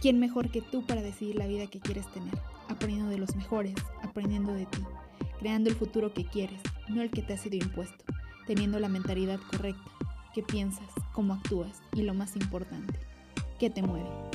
¿Quién mejor que tú para decidir la vida que quieres tener? Aprendiendo de los mejores, aprendiendo de ti, creando el futuro que quieres, no el que te ha sido impuesto, teniendo la mentalidad correcta, qué piensas, cómo actúas y lo más importante, qué te mueve.